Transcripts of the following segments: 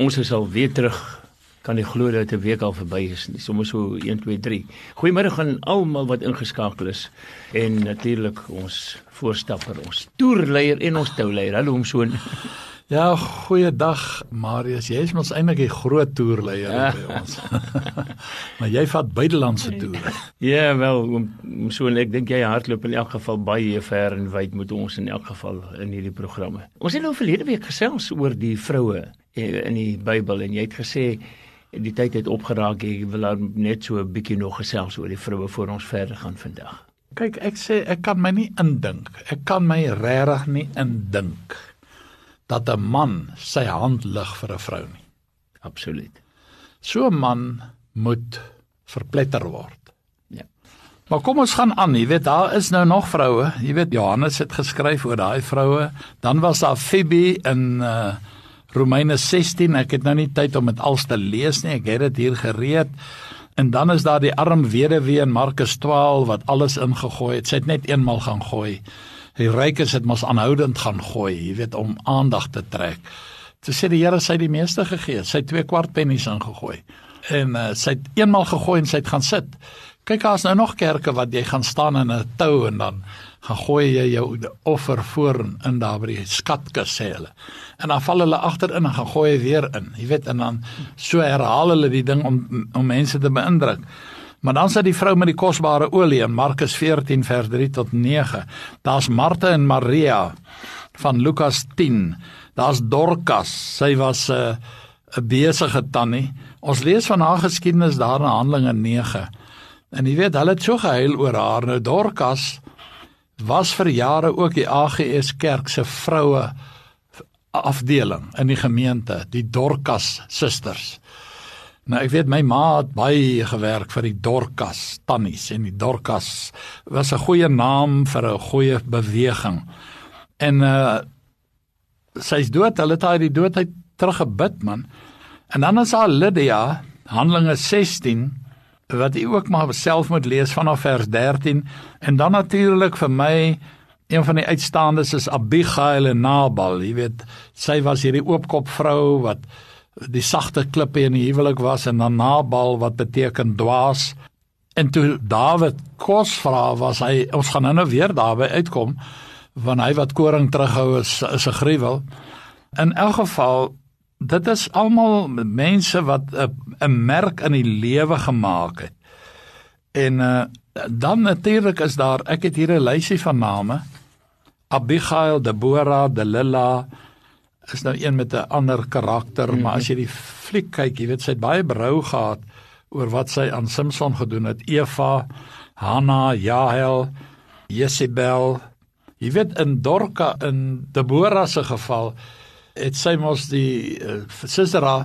Ons is al weer terug. Kan jy glo dat 'n week al verby is? Nie sommer so 1 2 3. Goeiemôre aan almal wat ingeskakel is en natuurlik ons voorstapper, ons toerleier en ons touleier. Hallo hom so. Ja, goeiedag Marius. Jy is mos eintlik die groot toerleier ja. by ons. maar jy vat buitelandse toere. Ja, wel, om so en ek dink jy hardloop in elk geval baie ver en wyd moet ons in elk geval in hierdie programme. Ons het nou verlede week gesels oor die vroue in die Bybel en jy het gesê die tyd het opgeraak ek wil net so 'n bietjie nog gesels oor die vroue voor ons verder gaan vandag. Kyk, ek sê ek kan my nie indink. Ek kan my regtig nie indink dat 'n man sy hand lig vir 'n vrou nie. Absoluut. So 'n man moet verpletter word. Ja. Maar kom ons gaan aan, jy weet daar is nou nog vroue. Jy weet Johannes het geskryf oor daai vroue. Dan was daar Phoebe in uh Romeine 16. Ek het nou nie tyd om dit als te lees nie. Ek het dit hier gereed. En dan is daar die arm weduwee in Markus 12 wat alles ingegooi het. Sy het net eenmal gaan gooi die rykes het mos aanhoudend gaan gooi, jy weet om aandag te trek. Toe sê die Here sy die meeste gegee, sy twee kwart pennies ingegooi. En uh, sy het eenmal gegooi en sy het gaan sit. Kyk daar's nou nog kerke wat jy gaan staan in 'n tou en dan gaan gooi jy jou offer voor in daar by die skatkis sê hulle. En dan val hulle agterin en gaan gooi weer in. Jy weet en dan so herhaal hulle die ding om om mense te beïndruk. Maar dan sit die vrou met die kosbare olie in Markus 14 vers 3 tot 9. Daar's Martha en Maria van Lukas 10. Daar's Dorcas, sy was 'n uh, 'n besige tannie. Ons lees van haar geskiedenis daar in Handelinge 9. En jy weet, hulle het so gehuil oor haar. Nou Dorcas was vir jare ook die AGS kerk se vroue afdeling in die gemeente, die Dorcas susters. Nou ek weet my ma het baie gewerk vir die Dorcas tannies en die Dorcas was 'n goeie naam vir 'n goeie beweging. En uh sy's dood, hulle het haar die doodheid teruggebid man. En dan is daar Lydia, Handelinge 16 wat jy ook maar self moet lees vanaf vers 13 en dan natuurlik vir my een van die uitstaandes is Abigail en Nabal, jy weet, sy was hierdie oopkop vrou wat die sagte klippe in die huwelik was en dan Nabal wat beteken dwaas. En toe Dawid kos vra was hy ons gaan nou weer daarby uitkom want hy wat koring terughou is is 'n gruwel. In elk geval dit is almal mense wat 'n merk in die lewe gemaak het en uh, dan natuurlik is daar ek het hier 'n lysie van name Abigail Deborah Delila is nou een met 'n ander karakter, mm -hmm. maar as jy die fliek kyk, jy weet sy het baie berou gehad oor wat sy aan Samson gedoen het. Eva, Hanna, Jael, Jezebel. Jy weet in Dorka in Deborah se geval het sy mos die uh, Sisera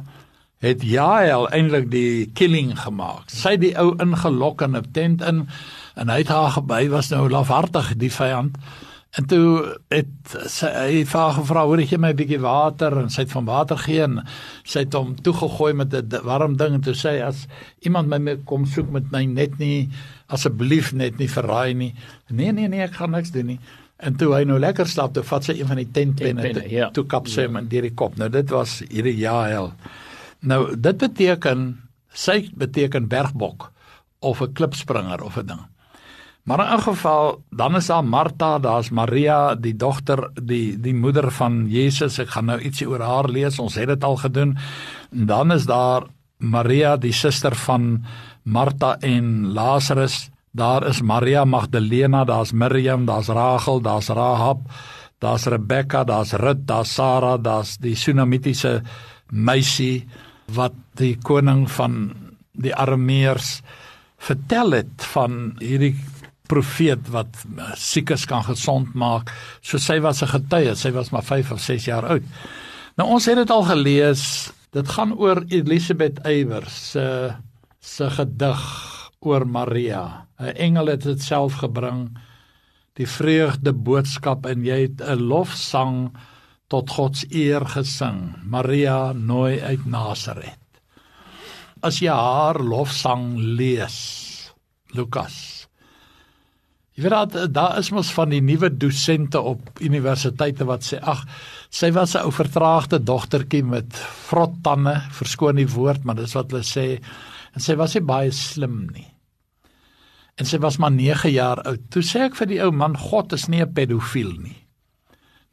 het Jael eintlik die killing gemaak. Sy die ou ingelok in 'n tent in en hy het haar gebei was nou lafhartig die vyand. En toe het sy hy vra gevra hoor jy my 'n bietjie water en sy het van water gee en sy het hom toegegooi met 'n warm ding en toe sê as iemand my kom soek met my net nie asseblief net nie verraai nie. Nee nee nee ek gaan niks doen nie. En toe hy nou lekker slaap, toe vat sy een van die tentpenne toe, ja. toe kap sy ja. hom in die kop. Nou dit was hierdie Jael. Nou dit beteken sy beteken bergbok of 'n klipspringer of 'n ding. Maar in 'n geval, dan is daar Martha, daar's Maria, die dogter, die die moeder van Jesus. Ek gaan nou ietsie oor haar lees. Ons het dit al gedoen. En dan is daar Maria, die suster van Martha en Lazarus. Daar is Maria Magdalena, daar's Miriam, daar's Rachel, daar's Rahab, daar's Rebekka, daar's Rut, daar's Sara, daar's die Sunamitiese meisie wat die koning van die Arameërs vertel het van hierdie profeet wat siekes kan gesond maak. So sy was 'n getuie, sy was maar 5 of 6 jaar oud. Nou ons het dit al gelees. Dit gaan oor Elisabeth Eybers se se gedig oor Maria. 'n Engel het dit self gebring. Die vreugde boodskap en jy het 'n lofsang tot God se eer gesing. Maria nooi uit Nasaret. As jy haar lofsang lees, Lukas Jy weet dat daar is mos van die nuwe dosente op universiteite wat sê ag Sy was 'n ou vertraagde dogtertjie met vrot tande, verskoon die woord, maar dis wat hulle sê. En sy was nie baie slim nie. En sy was maar 9 jaar oud. Toe sê ek vir die ou man, God is nie 'n pedofiel nie.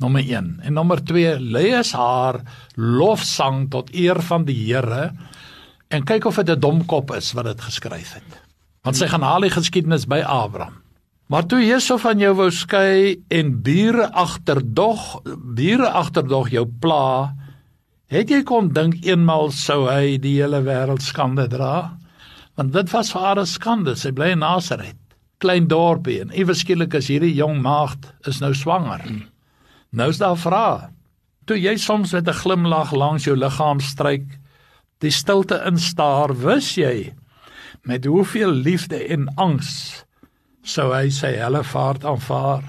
Nommer 1. En nommer 2, lees haar lofsang tot eer van die Here en kyk of dit 'n domkop is wat dit geskryf het. Want sy gaan die geskiedenis by Abraham. Maar toe Jesus van jou wou skei en bure agterdog, bure agterdog jou pla, het jy kon dink eenmal sou hy die hele wêreld skande dra? Want dit was vir haar 'n skande. Sy bly in Nasaret, klein dorpie en iewers skielik is hierdie jong maagd is nou swanger. Nou is daar vra. Toe jy soms met 'n glimlag langs jou liggaam stryk, die stilte instaar, wis jy met hoeveel liefde en angs sou hy sy helle vaart aanvaar.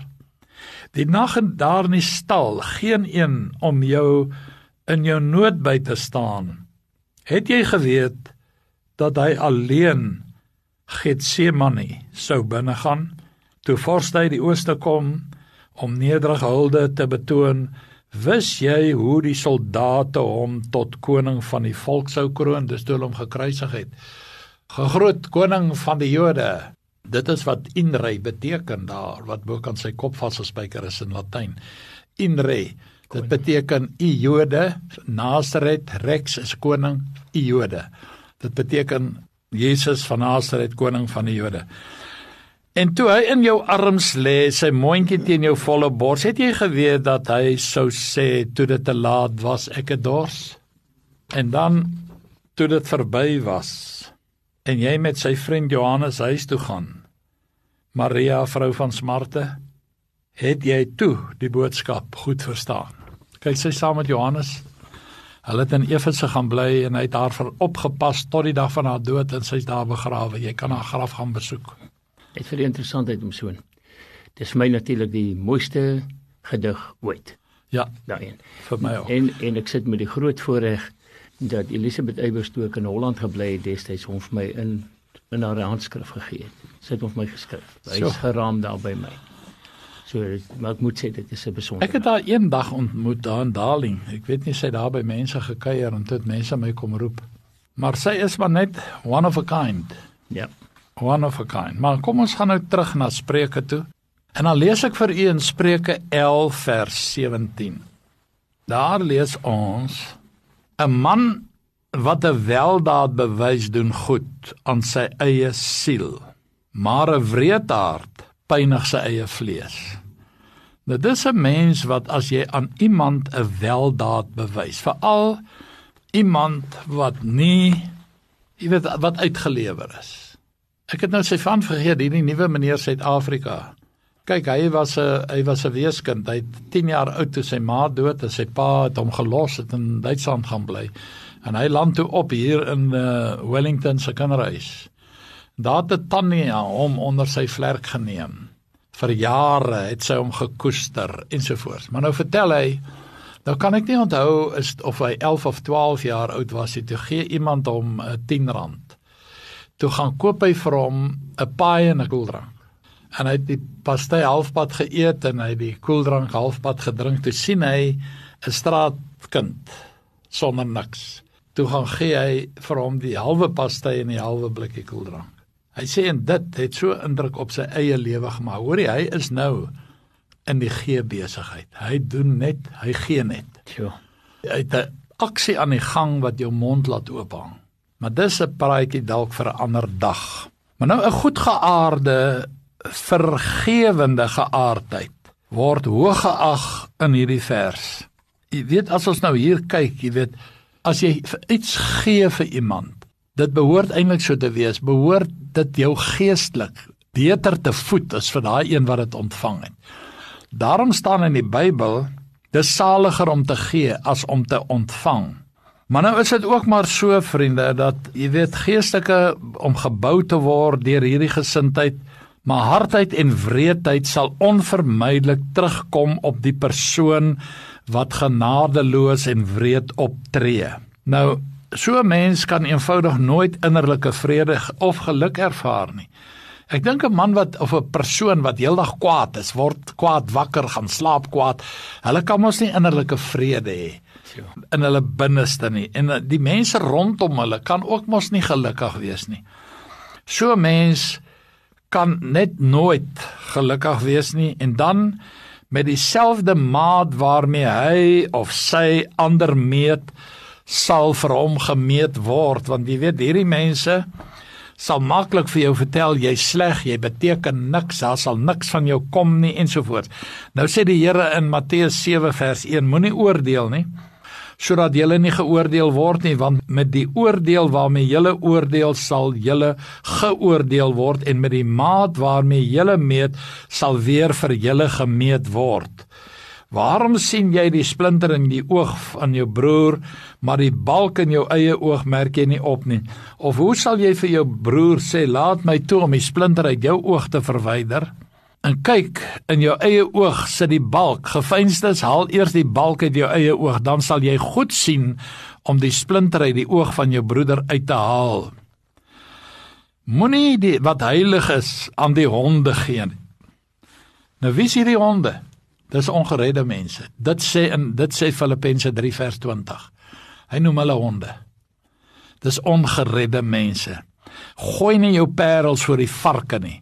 Die nag en daar in die stal, geen een om jou in jou nood by te staan. Het jy geweet dat hy alleen Getsemane sou binne gaan toe vorstyd die ooste kom om nederige hulde te betoon wis jy hoe die soldate hom tot koning van die volk sou kroon? Dis toe hom gekruisig het. Gegroet koning van die Jode. Dit is wat inrei beteken daar wat bo kan sy kop vasgespijker is in latyn inrei dit beteken u Jode. Nasaret Rex is koning u Jode Dit beteken Jesus van Nasaret koning van die Jode. En toe hy in jou arms lê, sy mondjie teen jou volle bors, het jy geweet dat hy sou sê toe dit te laat was, ek het dors. En dan toe dit verby was en jy met sy vriend Johannes huis toe gaan. Maria vrou van smarte, het jy toe die boodskap goed verstaan. Kyk sy saam met Johannes Hulle het in Efese gaan bly en hy het haar opgepas tot die dag van haar dood en sy's daar begrawe. Jy kan haar graf gaan besoek. Dit vir die interessantheid om so. Dis my natuurlik die mooiste gedig ooit. Ja, daarin. Vir my ook. En en ek sit met die groot voorreg dat Elisabeth Eyberstook in Holland gebly het destyds om vir my in in haar handskrif gegee het. Sy het hom vir my geskryf. Hy is geraam daar by my. So maar ek moet sê dit is 'n besonder. Ek het haar eendag ontmoet daar in Darling. Ek weet nie sy daar by mense gekuier en dit mense my kom roep. Maar sy is maar net one of a kind. Ja. One of a kind. Maar kom ons gaan nou terug na Spreuke toe. En dan lees ek vir u in Spreuke 11 vers 17. Daar lees ons 'n man wat 'n weldaad bewys doen goed aan sy eie siel, maar 'n wreedaard pynig sy eie vlees. Nou dis 'n mens wat as jy aan iemand 'n weldaad bewys, veral iemand wat nie jy weet wat uitgelewer is. Ek het nou sy van vergeet hierdie nuwe meneer Suid-Afrika. Kyk, hy was 'n hy was 'n weeskind. Hy 10 jaar oud toe sy ma dood en sy pa het hom gelos het in Duitsland gaan bly. En hy land toe op hier in uh, Wellington se kinderhuis. Daar het Tannie hom onder sy vlerk geneem vir jare het sy hom gekoester ensovoorts. Maar nou vertel hy nou kan ek nie onthou is of hy 11 of 12 jaar oud was toe gee iemand hom 'n uh, 10 rand. Toe gaan koop hy vir hom 'n paai en 'n koeldrank. En hy het die pastei halfpad geëet en hy die koeldrank halfpad gedrink. Toe sien hy 'n straatkind sonder niks. Toe gaan gee hy vir hom die halwe pastei en die halwe blikkie koeldrank. Hy sê en dit het so indruk op sy eie lewe gemaak. Hoorie, hy is nou in die gee besigheid. Hy doen net, hy gee net. Ja. Hy het 'n aksie aan die gang wat jou mond laat oophang. Maar dis 'n praatjie dalk vir 'n ander dag. Maar nou 'n goedgeaarde, vergewende geaardheid word hoog geag in hierdie vers. Jy weet as ons nou hier kyk, jy weet as jy iets gee vir iemand Dit behoort eintlik so te wees. Behoort dit jou geestelik beter te voed as vir daai een wat dit ontvang het. Daarom staan in die Bybel: "Dis saliger om te gee as om te ontvang." Maar nou is dit ook maar so vriende dat jy weet geestelike om gebou te word deur hierdie gesindheid, maar hardheid en wreedheid sal onvermydelik terugkom op die persoon wat genadeloos en wreed optree. Nou So 'n mens kan eenvoudig nooit innerlike vrede of geluk ervaar nie. Ek dink 'n man wat of 'n persoon wat heeldag kwaad is, word kwaad wakker, gaan slaap kwaad. Hulle kan mos nie innerlike vrede hê in hulle binneste nie. En eh, die mense rondom hulle kan ook mos nie gelukkig wees nie. So 'n mens kan net nooit gelukkig wees nie en dan met dieselfde maat waarmee hy of sy ander meet sal vir hom gemeet word want jy weet hierdie mense sal maklik vir jou vertel jy sleg jy beteken niks daar sal niks van jou kom nie ensovoorts nou sê die Here in Matteus 7 vers 1 moenie oordeel nie sodat julle nie geoordeel word nie want met die oordeel waarmee julle oordeel sal julle geoordeel word en met die maat waarmee julle meet sal weer vir julle gemeet word. Waarom sien jy die splinter in die oog van jou broer, maar die balk in jou eie oog merk jy nie op nie? Of hoe sal jy vir jou broer sê, "Laat my toe om die splinter uit jou oog te verwyder"? En kyk, in jou eie oog sit die balk. Gefeinstes, haal eers die balk uit jou eie oog, dan sal jy goed sien om die splinter uit die oog van jou broeder uit te haal. Moenie wat heilig is aan die honde gee nie. Nou wie is hierdie honde? Dis ongeredde mense. Dit sê in dit sê Filippense 3 vers 20. Hy noem hulle honde. Dis ongeredde mense. Gooi nie jou parels voor die varke nie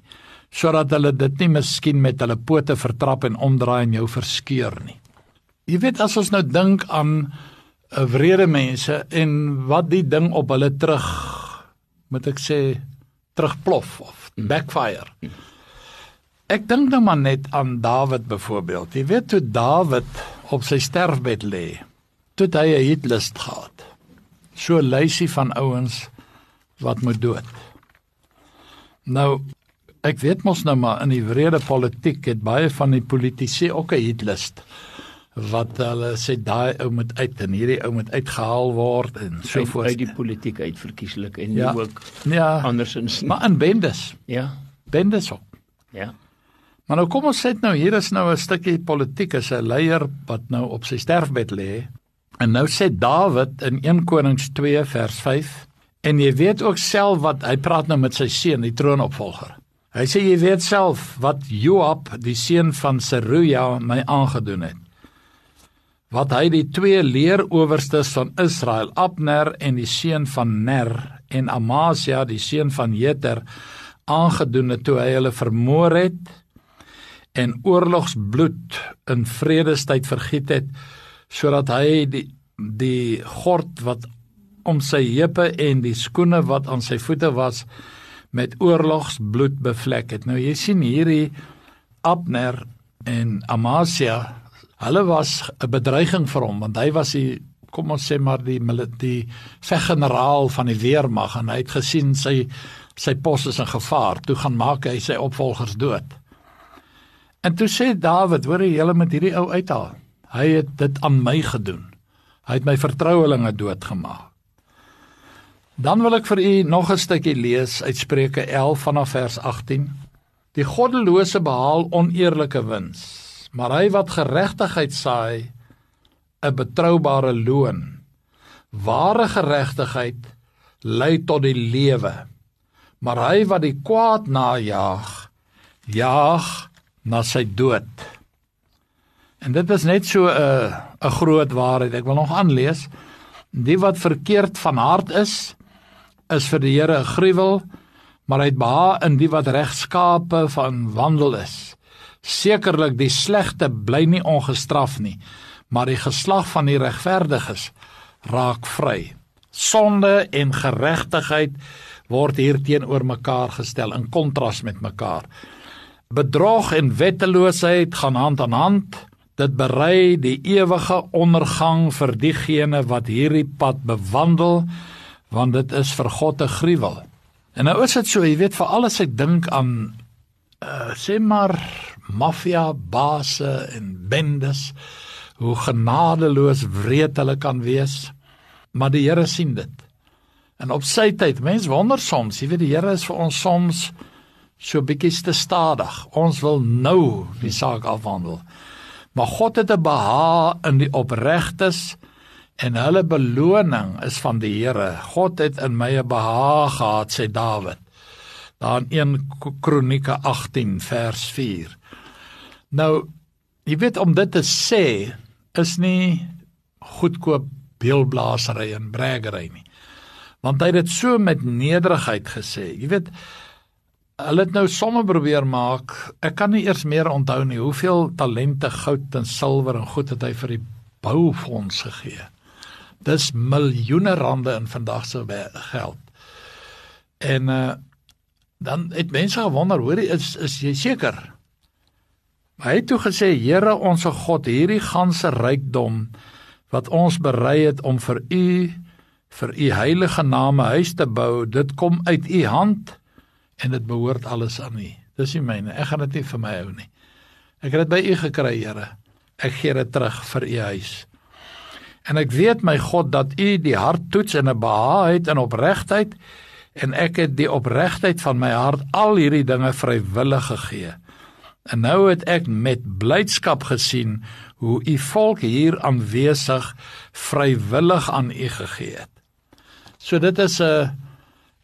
sodat hulle dit nie miskien met hulle pote vertrap en omdraai en jou verskeur nie. Jy weet as ons nou dink aan 'n eh, wrede mense en wat die ding op hulle terug moet ek sê terugplof of backfire. Ek dink nou maar net aan Dawid byvoorbeeld. Jy weet toe Dawid op sy sterfbed lê, toe hy 'n hitlust gehad. So 'n lysie van ouens wat moet dood. Nou Ek weet mos nou maar in die wrede politiek het baie van die politici ook 'n hitlist wat hulle sê daai ou moet uit en hierdie ou moet uitgehaal word en so voort. uit die politiek uit verkieslik en ja, ook ja, andersins maar in bendes. Ja. Bendes ook ja maar nou kom ons sê nou hier is nou 'n stukkie politiek is 'n leier wat nou op sy sterfbed lê. En nou sê Dawid in 1 Konings 2 vers 5 en jy weet ook self wat hy praat nou met sy seun die troonopvolger. Hy sê jy weet self wat Joab, die seun van Seruja, my aangedoen het. Wat hy die twee leeroowerstes van Israel, Abner en die seun van Ner en Amasia, die seun van Jeter, aangedoen het toe hy hulle vermoor het en oorlogsbloed in vredestyd vergiet het sodat hy die die gord wat om sy heupe en die skoene wat aan sy voete was met oorlogsbloed bevlek het. Nou jy sien hierdie Abner en Amasia, hulle was 'n bedreiging vir hom want hy was die kom ons sê maar die die veggeneraal van die weermag en hy het gesien sy sy pos is in gevaar. Toe gaan maak hy sy opvolgers dood. En toe sê Dawid, hoor jy hulle met hierdie ou uithaal. Hy het dit aan my gedoen. Hy het my vertrouelinge doodgemaak. Dan wil ek vir u nog 'n stukkie lees uit Spreuke 11 vanaf vers 18. Die goddelose behaal oneerlike wins, maar hy wat geregtigheid saai, 'n betroubare loon. Ware geregtigheid lei tot die lewe, maar hy wat die kwaad najag, jaag na sy dood. En dit is net so 'n 'n groot waarheid. Ek wil nog aanlees. Die wat verkeerd van hart is, is vir die Here 'n gruwel, maar hy het beha in die wat regskape van wandel is. Sekerlik die slegte bly nie ongestraf nie, maar die geslag van die regverdiges raak vry. Sonde en geregtigheid word hier teenoor mekaar gestel in kontras met mekaar. Bedrog en wetteloosheid gaan hand aan hand. Dit berei die ewige ondergang vir diegene wat hierdie pad bewandel want dit is vir God 'n gruwel. En nou is dit so, jy weet, vir alles ek dink aan uh, sê maar maffia basse en bendes hoe genadeloos wreed hulle kan wees. Maar die Here sien dit. En op sy tyd, mens wonder soms, jy weet die Here is vir ons soms so bietjie te stadig. Ons wil nou die saak afhandel. Maar God het 'n behaag in die opregtes en hulle beloning is van die Here. God het in my 'n behaag gehad, sê Dawid. Daar in 1 Kronieke 18 vers 4. Nou, jy weet om dit te sê is nie goedkoop beelblaasery en braggery nie. Want hy het dit so met nederigheid gesê. Jy weet hulle het nou somme probeer maak. Ek kan nie eers meer onthou nie hoeveel talente goud en silwer en goed het hy vir die boufonds gegee. Dis miljoene rande in vandag se geld. En uh dan het mense gewonder, hoor jy is is jy seker? Hy het toe gesê, Here ons God, hierdie ganse rykdom wat ons berei het om vir u vir u heilige naam 'n huis te bou, dit kom uit u hand en dit behoort alles aan u. Dis nie myne. Ek gaan dit nie vir my hou nie. Ek het dit by u gekry, Here. Ek gee dit terug vir u huis. En ek weet my God dat u die hart toets en 'n behaag het in opregtheid en ek het die opregtheid van my hart al hierdie dinge vrywillig gegee. En nou het ek met blydskap gesien hoe u volk hier aanwesig vrywillig aan u gegee het. So dit is 'n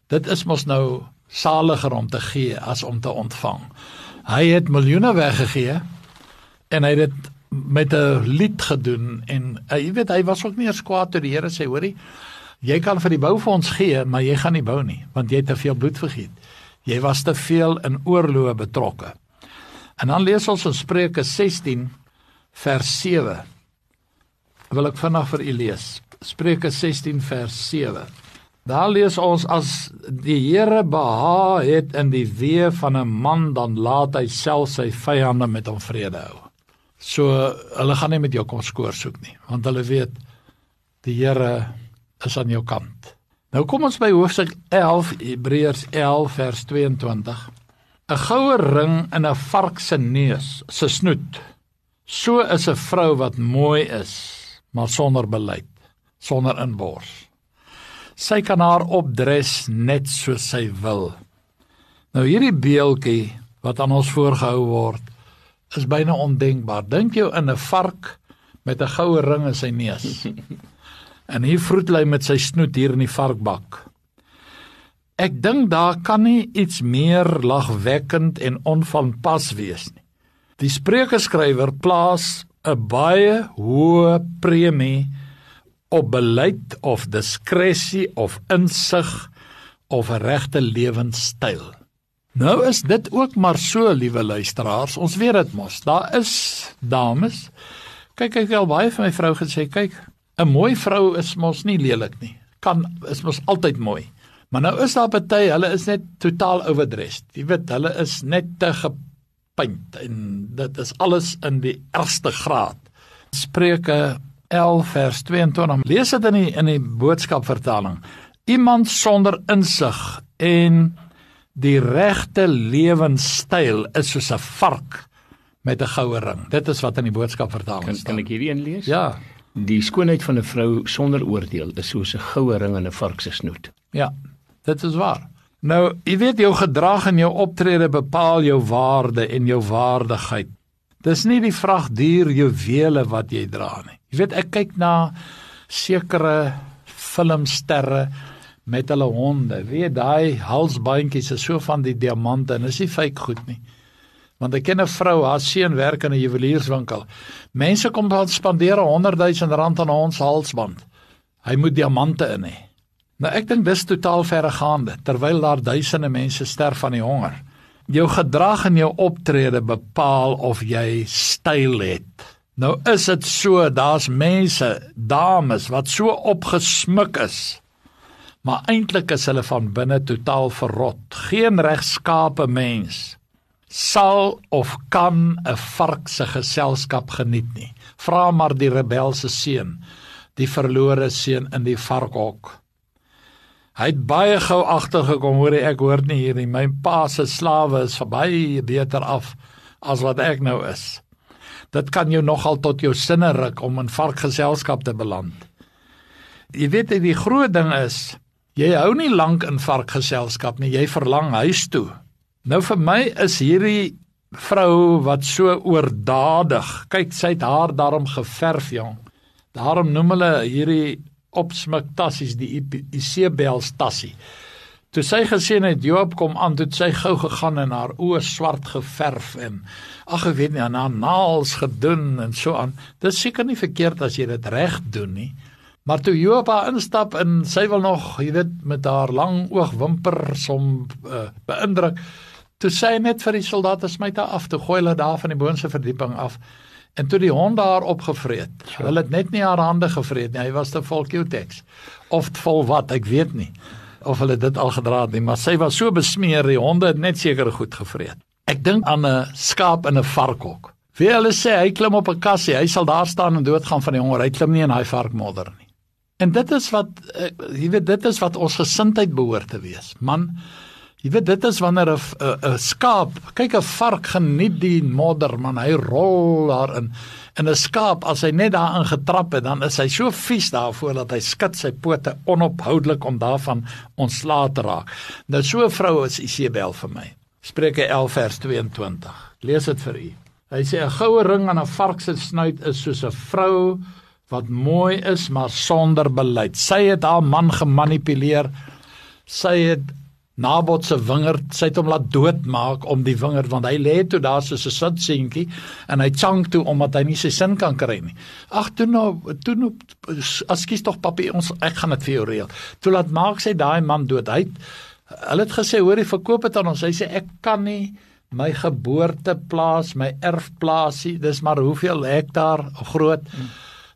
dit is mos nou saliger om te gee as om te ontvang. Hy het miljoene weggegee en hy het dit met 'n lied gedoen en uh, jy weet hy was ook nie eens kwaad toe die Here sê hoorie jy kan vir die boufonds gee maar jy gaan nie bou nie want jy het te veel bloed vergiet. Jy was te veel in oorloë betrokke. En dan lees ons in Spreuke 16 vers 7. Wil ek vinnig vir u lees. Spreuke 16 vers 7. Daar lees ons as die Here behaag het in die weë van 'n man dan laat hy self sy vyande met hom vrede hou. So hulle gaan nie met jou kom skoor soek nie, want hulle weet die Here is aan jou kant. Nou kom ons by hoofstuk 11 Hebreërs 11 vers 22. 'n Goue ring in 'n vark se neus, se snoet So is 'n vrou wat mooi is, maar sonder beleid, sonder inbors. Sy kan haar opdres net soos sy wil. Nou hierdie beeltjie wat aan ons voorgehou word, is byna ondenkbaar. Dink jou in 'n vark met 'n goue ring in sy neus. En hier vroet hy met sy snoet hier in die varkbak. Ek dink daar kan nie iets meer lagwekkend en onvanpas wees nie. Die spreekskrywer plaas 'n baie hoë premie op beleid of diskresie of insig of 'n regte lewenstyl. Nou is dit ook maar so, liewe luisteraars, ons weet dit mos. Daar is dames. Kyk, ek al baie vir my vrou gesê, kyk, 'n mooi vrou is mos nie lelik nie. Kan is mos altyd mooi. Maar nou is daar party, hulle is net totaal overdressed. Jy weet, hulle is net te punt en dit is alles in die ergste graad. Spreuke 11 vers 22. Lees dit in die in die boodskap vertaling. Iemand sonder insig en die regte lewenstyl is soos 'n vark met 'n goue ring. Dit is wat in die boodskap vertaling staan. Kan ek hierdie een lees? Ja. Die skoonheid van 'n vrou sonder oordeel is soos 'n goue ring in 'n vark se snoet. Ja. Dit is waar. Nou, jy weet jou gedrag en jou optrede bepaal jou waarde en jou waardigheid. Dis nie die vrag duur juwele wat jy dra nie. Jy weet ek kyk na sekere filmsterre met hulle honde. Weet daai halsbandjies is so van die diamante en is nie fake goed nie. Want ek ken 'n vrou, haar seun werk in 'n juwelierswinkel. Mense kom daar spandeer 100 000 rand aan 'n ons halsband. Hy moet diamante in hê. Nou ek dink dis totaal verregaande terwyl daar duisende mense sterf van die honger. Jou gedrag en jou optrede bepaal of jy styl het. Nou is dit so, daar's mense, dames wat so opgesmuk is. Maar eintlik is hulle van binne totaal verrot. Geen regskape mens sal of kan 'n vark se geselskap geniet nie. Vra maar die rebelse seun, die verlore seun in die varkhok. Hy het baie gou agtergekom hoor ek hoor nie hier nie my pa se slawe is baie beter af as wat ek nou is. Dit kan jou nogal tot jou sinne ruk om in varkgeselskap te beland. Jy weet die groot ding is jy hou nie lank in varkgeselskap nie, jy verlang huis toe. Nou vir my is hierdie vrou wat so oordadig. Kyk, sy het haar daarom geverf, jong. Daarom noem hulle hierdie opsmuk tassies die Isebels tassie. Toe sy gesien het Joab kom aan, het sy gou gegaan en haar oë swart geverf en ag ek weet nie aan haar naels gedoen en so aan. Dit is seker nie verkeerd as jy dit reg doen nie. Maar toe Joab instap en sy wil nog, jy weet, met haar lang oogwimpers hom uh, beïndruk, toe sê hy net vir die soldate smyt haar af, toe gooi hulle daar van die boonste verdieping af. En toe die honde haar opgevreet. Sure. Hulle het net nie haar hande gevreet nie. Hy was te vol Q-Tex. Of vol wat, ek weet nie of hulle dit al gedra het nie, maar sy was so besmeer, die honde het net seker goed gevreet. Ek dink aan 'n skaap in 'n varkhok. Wie hulle sê hy klim op 'n kassie, hy sal daar staan en doodgaan van die honger. Hy klim nie in daai varkmodder nie. En dit is wat eh, jy weet dit is wat ons gesindheid behoort te wees. Man, jy weet dit is wanneer 'n 'n skaap, kyk 'n vark geniet die modder, man, hy rol daarin. En 'n skaap as hy net daarin getrap het, dan is hy so vies daarvoor dat hy skud sy pote onophoudelik om daarvan ontslae te raak. Nou so 'n vrou is Isabel vir my. Spreuke 11 vers 22. Lees dit vir u. Hy sê 'n goue ring aan 'n vark se snuit is soos 'n vrou wat mooi is maar sonder beleid. Sy het haar man gemanipuleer. Sy het Nabot se wingerd, sy het hom laat doodmaak om die wingerd want hy lê toe daar soos 'n sitseentjie en hy chang toe omdat hy nie sy sin kan kry nie. Ag toe nou toe nou askies tog papie ons ek gaan dit vir jou reël. Toe laat maak sy daai man dood. Hy hulle het gesê hoor jy verkoop dit aan ons. Hy sê ek kan nie my geboorteplaas, my erfplaasie, dis maar hoeveel hektaar groot.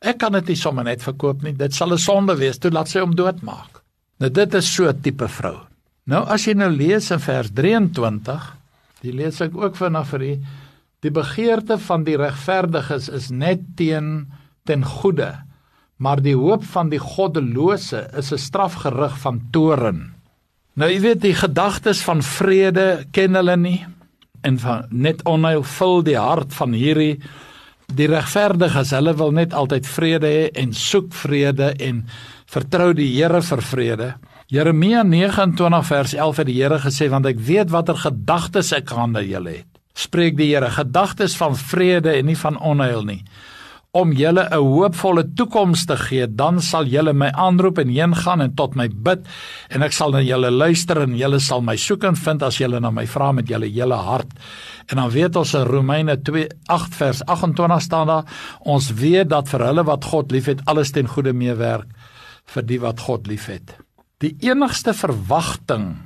Ek kan dit nie sommer net verkoop nie. Dit sal 'n sonde wees. Toe laat sy hom doodmaak. Nou dit is so 'n tipe vrou. Nou as jy nou lees in vers 23, die lees ek ook vinnig vir u, die begeerte van die regverdiges is net teen ten goeie, maar die hoop van die goddelose is 'n strafgerig van toren. Nou jy weet die gedagtes van vrede ken hulle nie en van net onheil vul die hart van hierdie die regverdiges, hulle wil net altyd vrede hê en soek vrede en vertrou die Here vir vrede. Jeremia 29 vers 11 het die Here gesê want ek weet watter gedagtes ek hande julle het. Spreek die Here gedagtes van vrede en nie van onheil nie om julle 'n hoopvolle toekoms te gee, dan sal julle my aanroep en heen gaan en tot my bid en ek sal na julle luister en julle sal my soek en vind as julle na my vra met julle hele hart. En dan weet ons in Romeine 2:8 vers 28 staan daar, ons weet dat vir hulle wat God liefhet, alles ten goeie meewerk vir die wat God liefhet. Die enigste verwagting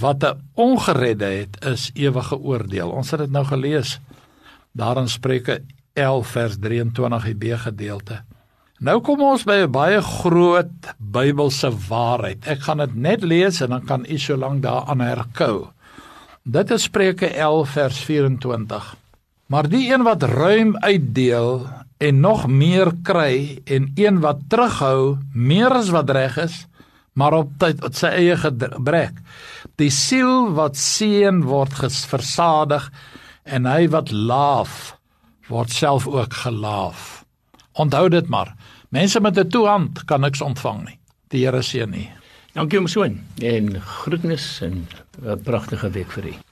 wat 'n ongeredde het is ewige oordeel. Ons het dit nou gelees daar in Spreuke 11 vers 23 die B gedeelte. Nou kom ons by 'n baie groot Bybelse waarheid. Ek gaan dit net lees en dan kan u so lank daaraan herkou. Dit is Spreuke 11 vers 24. Maar die een wat ruim uitdeel en nog meer kry en een wat terughou meer as wat reg is, maar op tyd op sy eie gebrek. Die siel wat seën word versadig en hy wat laaf word self ook gelaaf. Onthou dit maar. Mense met 'n toehand kan niks ontvang nie. Die Here seën nie. Dankie om so en groetnis en 'n pragtige week vir u.